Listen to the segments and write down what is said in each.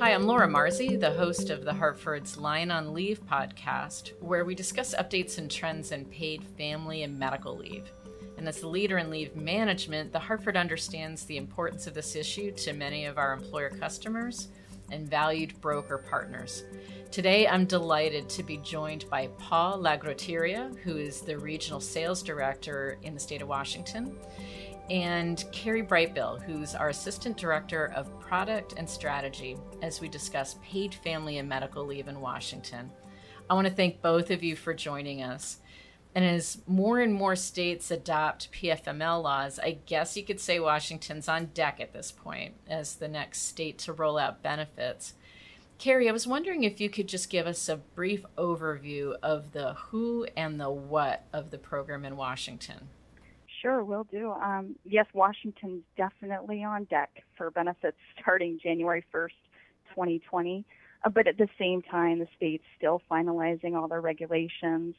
Hi, I'm Laura Marzi, the host of the Hartford's Line on Leave podcast, where we discuss updates and trends in paid family and medical leave. And as the leader in leave management, the Hartford understands the importance of this issue to many of our employer customers and valued broker partners. Today, I'm delighted to be joined by Paul Lagrotteria, who is the Regional Sales Director in the state of Washington, and Keri Brightbill, who's our Assistant Director of Product and Strategy, as we discuss paid family and medical leave in Washington. I want to thank both of you for joining us. And as more and more states adopt PFML laws, I guess you could say Washington's on deck at this point as the next state to roll out benefits. Keri, I was wondering if you could just give us a brief overview of the who and the what of the program in Washington. Sure, will do. Um, yes, Washington's definitely on deck for benefits starting January 1st, 2020. Uh, but at the same time, the state's still finalizing all their regulations.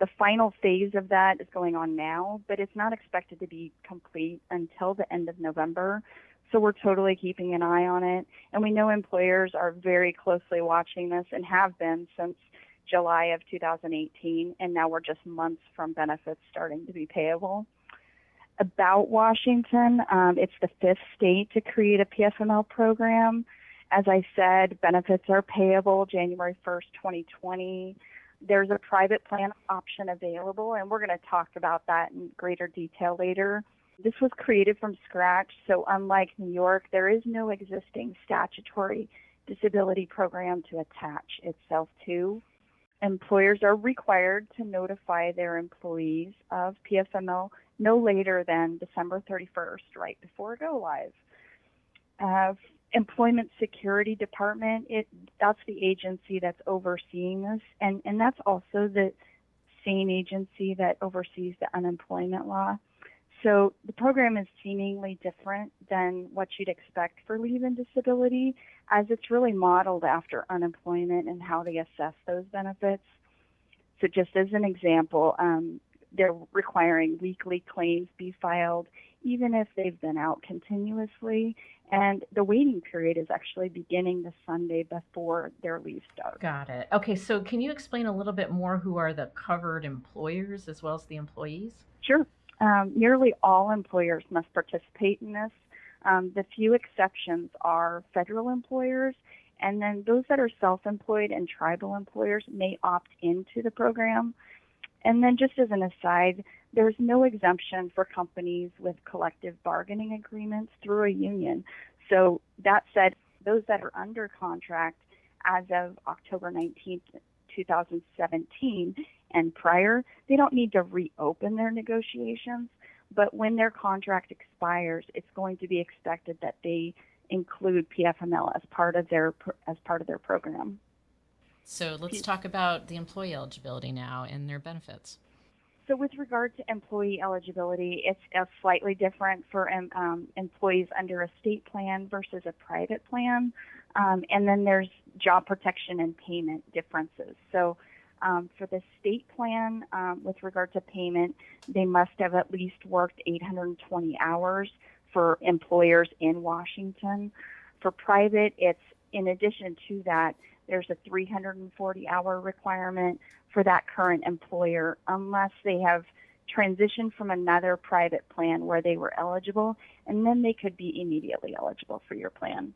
The final phase of that is going on now, but it's not expected to be complete until the end of November. So we're totally keeping an eye on it. And we know employers are very closely watching this and have been since July of 2018. And now we're just months from benefits starting to be payable about Washington. Um, it's the fifth state to create a PFML program. As I said, benefits are payable January 1st, 2020. There's a private plan option available, and we're going to talk about that in greater detail later. This was created from scratch, so unlike New York, there is no existing statutory disability program to attach itself to. Employers are required to notify their employees of PFML no later than December 31st, right before go live. Uh, Employment Security Department, it that's the agency that's overseeing this, and and that's also the same agency that oversees the unemployment law. So the program is seemingly different than what you'd expect for leave and disability, as it's really modeled after unemployment and how they assess those benefits. So just as an example, um, they're requiring weekly claims be filed, even if they've been out continuously. And the waiting period is actually beginning the Sunday before their leave starts. Got it. Okay, so can you explain a little bit more who are the covered employers as well as the employees? Sure. Um, nearly all employers must participate in this. Um, the few exceptions are federal employers, and then those that are self employed and tribal employers may opt into the program. And then, just as an aside, there's no exemption for companies with collective bargaining agreements through a union. So, that said, those that are under contract as of October 19th, 2017 and prior, they don't need to reopen their negotiations. But when their contract expires, it's going to be expected that they include PFML as part of their as part of their program. So let's talk about the employee eligibility now and their benefits. So, with regard to employee eligibility, it's uh, slightly different for um, um, employees under a state plan versus a private plan. Um, and then there's job protection and payment differences. So, um, for the state plan, um, with regard to payment, they must have at least worked 820 hours for employers in Washington. For private, it's in addition to that, there's a 340 hour requirement for that current employer unless they have transitioned from another private plan where they were eligible, and then they could be immediately eligible for your plan.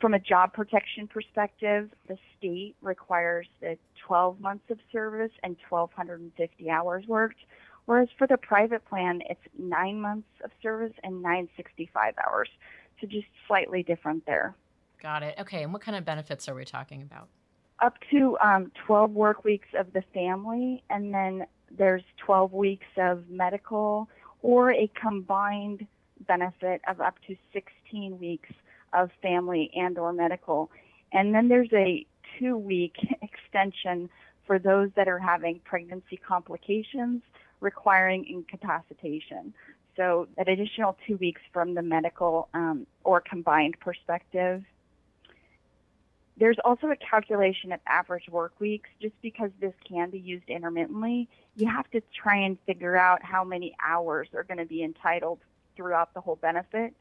From a job protection perspective, the state requires the 12 months of service and 1,250 hours worked, whereas for the private plan, it's nine months of service and 965 hours. So just slightly different there. Got it. Okay, and what kind of benefits are we talking about? Up to um, 12 work weeks of the family, and then there's 12 weeks of medical or a combined benefit of up to 16 weeks of family and or medical. And then there's a two week extension for those that are having pregnancy complications requiring incapacitation. So an additional two weeks from the medical um, or combined perspective there's also a calculation of average work weeks. Just because this can be used intermittently, you have to try and figure out how many hours are going to be entitled throughout the whole benefit.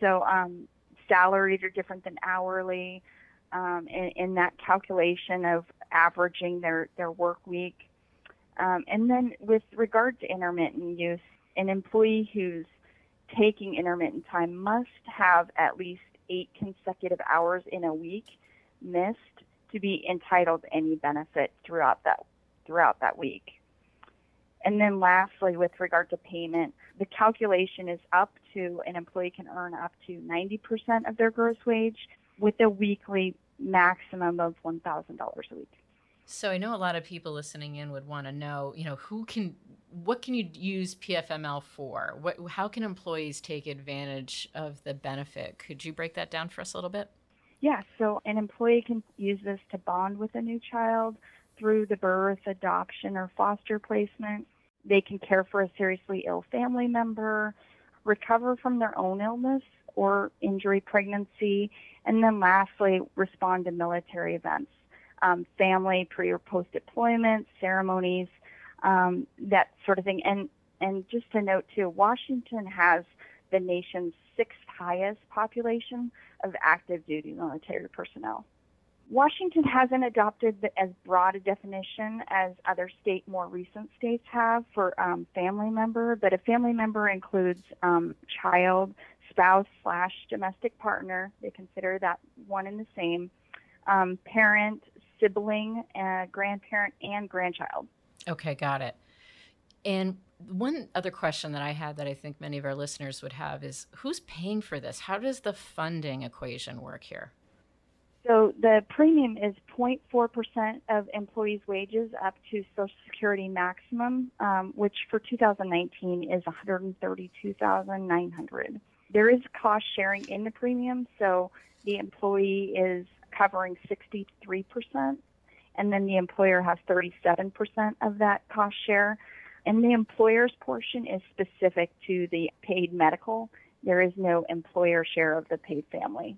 So um, salaries are different than hourly. um, in, in, that calculation of averaging their, their work week. Um, and then with regard to intermittent use, an employee who's taking intermittent time must have at least eight consecutive hours in a week missed to be entitled any benefit throughout that throughout that week. And then lastly, with regard to payment, the calculation is up to an employee can earn up to 90% of their gross wage with a weekly maximum of $1,000 a week. So I know a lot of people listening in would want to know, you know, who can what can you use PFML for? What how can employees take advantage of the benefit? Could you break that down for us a little bit? Yeah, so an employee can use this to bond with a new child through the birth, adoption, or foster placement. They can care for a seriously ill family member, recover from their own illness or injury pregnancy, and then lastly, respond to military events, um, family, pre or post deployment, ceremonies, um, that sort of thing. And, and just to note too, Washington has the nation's sixth highest population of active duty military personnel. Washington hasn't adopted as broad a definition as other state, more recent states have for um, family member, but a family member includes um, child, spouse slash domestic partner. They consider that one and the same. Um, parent, sibling, uh, grandparent, and grandchild. Okay, got it. And one other question that I had that I think many of our listeners would have is who's paying for this? How does the funding equation work here? So the premium is 0.4% of employees' wages up to Social Security maximum, um, which for 2019 is 132,900. There is cost sharing in the premium, so the employee is covering 63%, and then the employer has 37% of that cost share. And the employer's portion is specific to the paid medical. There is no employer share of the paid family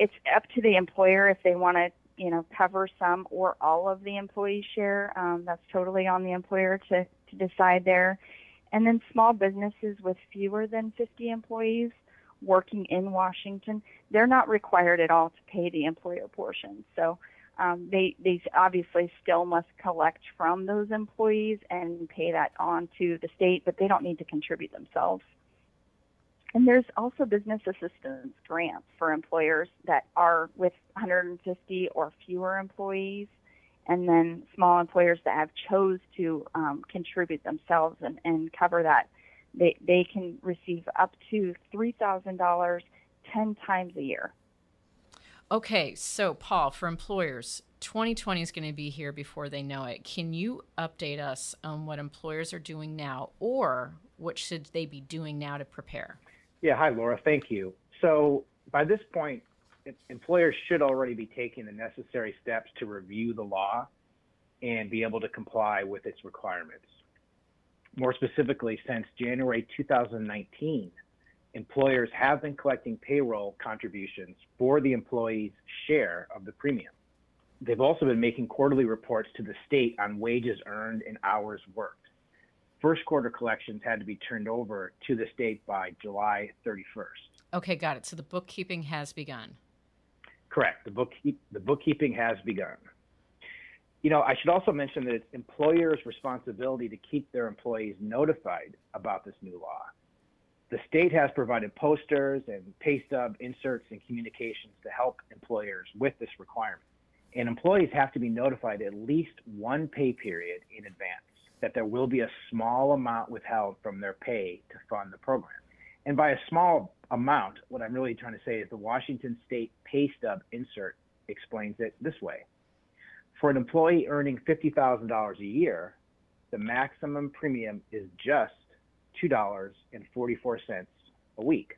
it's up to the employer if they want to, you know, cover some or all of the employee share. Um, that's totally on the employer to, to decide there. And then small businesses with fewer than 50 employees working in Washington, they're not required at all to pay the employer portion. So um, they, they obviously still must collect from those employees and pay that on to the state, but they don't need to contribute themselves. And there's also business assistance grants for employers that are with 150 or fewer employees, and then small employers that have chose to um, contribute themselves and, and cover that. They, they can receive up to $3,000 10 times a year. Okay, so Paul, for employers, 2020 is going to be here before they know it. Can you update us on what employers are doing now or what should they be doing now to prepare? Yeah, hi, Laura. Thank you. So by this point, employers should already be taking the necessary steps to review the law and be able to comply with its requirements. More specifically, since January 2019, employers have been collecting payroll contributions for the employee's share of the premium. They've also been making quarterly reports to the state on wages earned and hours worked first quarter collections had to be turned over to the state by July 31st. Okay, got it. So the bookkeeping has begun. Correct. The bookkeep the bookkeeping has begun. You know, I should also mention that it's employers' responsibility to keep their employees notified about this new law. The state has provided posters and pay stub inserts and communications to help employers with this requirement. And employees have to be notified at least one pay period in advance that there will be a small amount withheld from their pay to fund the program. And by a small amount, what I'm really trying to say is the Washington State pay stub insert explains it this way. For an employee earning $50,000 a year, the maximum premium is just $2.44 a week.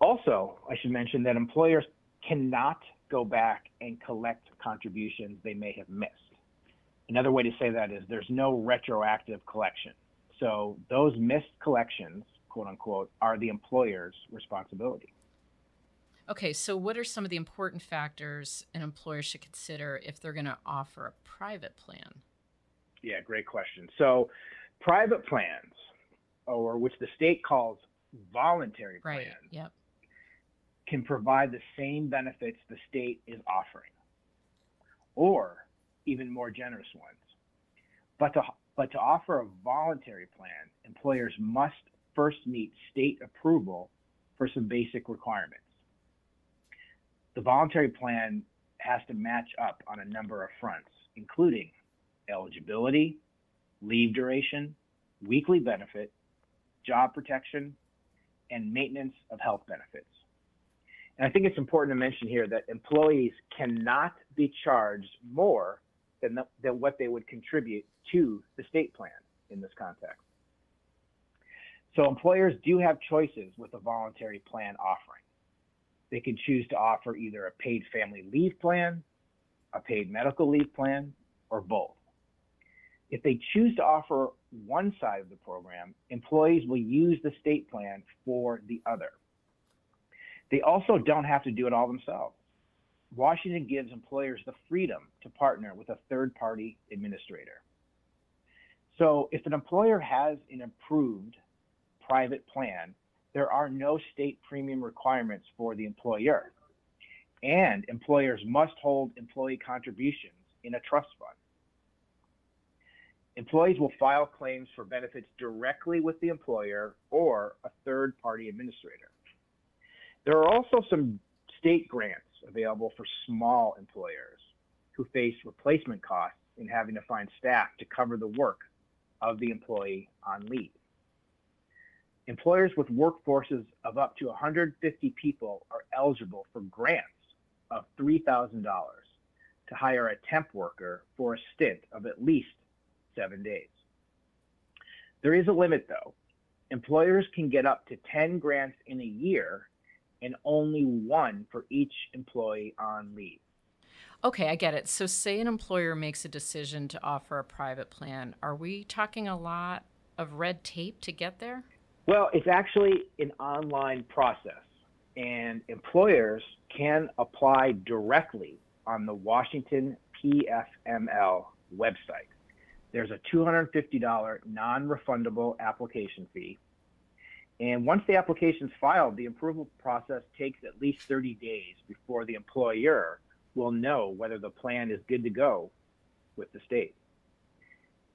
Also, I should mention that employers cannot go back and collect contributions they may have missed. Another way to say that is there's no retroactive collection. So those missed collections, quote unquote, are the employer's responsibility. Okay, so what are some of the important factors an employer should consider if they're going to offer a private plan? Yeah, great question. So, private plans, or which the state calls voluntary plans, right. yep. can provide the same benefits the state is offering, or even more generous ones. But to, but to offer a voluntary plan, employers must first meet state approval for some basic requirements. The voluntary plan has to match up on a number of fronts, including eligibility, leave duration, weekly benefit, job protection, and maintenance of health benefits. And I think it's important to mention here that employees cannot be charged more than, the, than what they would contribute to the state plan in this context. So employers do have choices with a voluntary plan offering. They can choose to offer either a paid family leave plan, a paid medical leave plan, or both. If they choose to offer one side of the program, employees will use the state plan for the other. They also don't have to do it all themselves. Washington gives employers the freedom to partner with a third party administrator. So if an employer has an approved private plan, there are no state premium requirements for the employer. And employers must hold employee contributions in a trust fund. Employees will file claims for benefits directly with the employer or a third party administrator. There are also some state grants available for small employers who face replacement costs in having to find staff to cover the work of the employee on leave. Employers with workforces of up to 150 people are eligible for grants of $3,000 to hire a temp worker for a stint of at least seven days. There is a limit though. Employers can get up to 10 grants in a year and only one for each employee on leave. Okay, I get it. So, say an employer makes a decision to offer a private plan. Are we talking a lot of red tape to get there? Well, it's actually an online process, and employers can apply directly on the Washington PFML website. There's a $250 non refundable application fee. And once the application is filed, the approval process takes at least 30 days before the employer will know whether the plan is good to go with the state.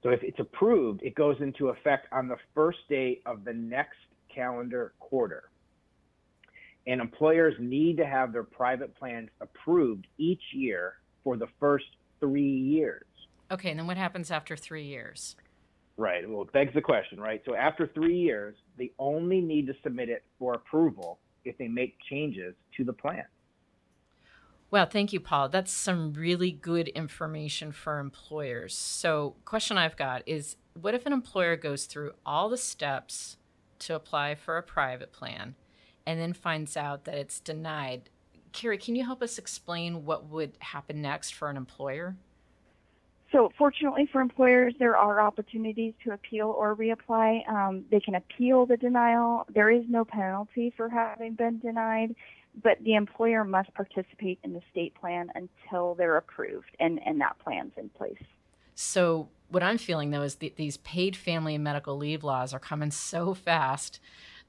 So if it's approved, it goes into effect on the first day of the next calendar quarter. And employers need to have their private plans approved each year for the first three years. Okay, and then what happens after three years? Right. Well, it begs the question, right? So after three years, they only need to submit it for approval if they make changes to the plan. Well, thank you, Paul. That's some really good information for employers. So, question I've got is what if an employer goes through all the steps to apply for a private plan and then finds out that it's denied? Keri, can you help us explain what would happen next for an employer? So, fortunately for employers, there are opportunities to appeal or reapply. Um, they can appeal the denial. There is no penalty for having been denied, but the employer must participate in the state plan until they're approved and, and that plan's in place. So, what I'm feeling though is that these paid family and medical leave laws are coming so fast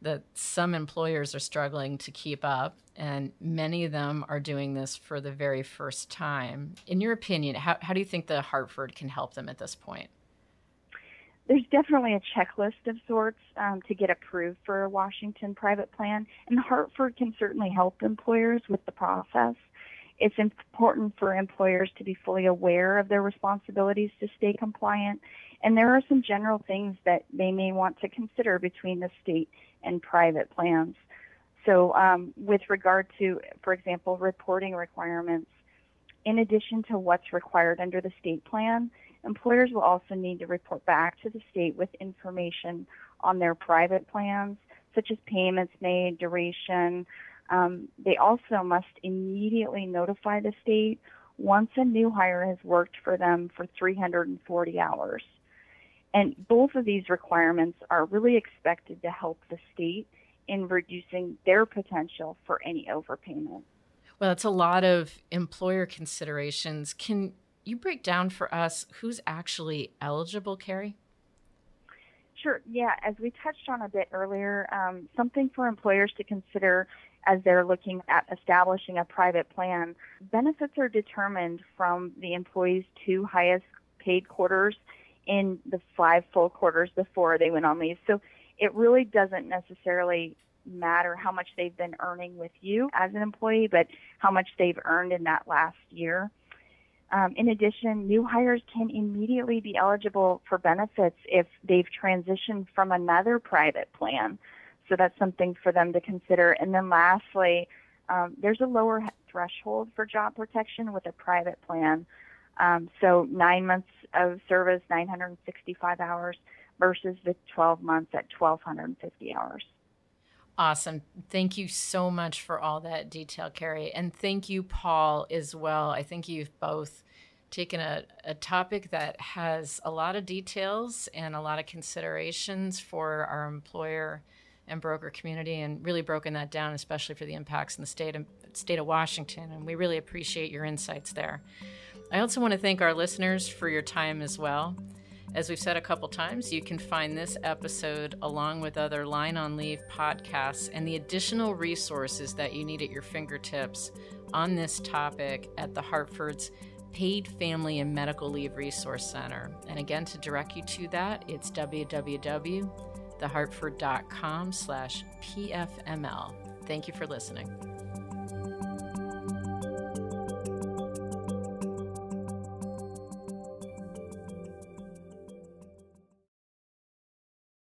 that some employers are struggling to keep up, and many of them are doing this for the very first time. In your opinion, how, how do you think the Hartford can help them at this point? There's definitely a checklist of sorts um, to get approved for a Washington private plan, and Hartford can certainly help employers with the process. It's important for employers to be fully aware of their responsibilities to stay compliant, and there are some general things that they may want to consider between the state and private plans. So, um, with regard to, for example, reporting requirements, in addition to what's required under the state plan, employers will also need to report back to the state with information on their private plans, such as payments made, duration. Um, they also must immediately notify the state once a new hire has worked for them for 340 hours. And both of these requirements are really expected to help the state in reducing their potential for any overpayment. Well, that's a lot of employer considerations. Can you break down for us who's actually eligible, Keri? Sure. Yeah, as we touched on a bit earlier, um, something for employers to consider as they're looking at establishing a private plan, benefits are determined from the employee's two highest paid quarters in the five full quarters before they went on leave. So it really doesn't necessarily matter how much they've been earning with you as an employee, but how much they've earned in that last year. Um, in addition, new hires can immediately be eligible for benefits if they've transitioned from another private plan. So that's something for them to consider. And then lastly, um, there's a lower threshold for job protection with a private plan. Um, so nine months of service, 965 hours versus the 12 months at 1,250 hours. Awesome. Thank you so much for all that detail, Keri. And thank you, Paul, as well. I think you've both taken a, a topic that has a lot of details and a lot of considerations for our employer and broker community and really broken that down, especially for the impacts in the state of, state of Washington. And we really appreciate your insights there. I also want to thank our listeners for your time as well. As we've said a couple times, you can find this episode along with other Line on Leave podcasts and the additional resources that you need at your fingertips on this topic at the Hartford's Paid Family and Medical Leave Resource Center. And again, to direct you to that, it's www.thehartford.com slash pfml. Thank you for listening.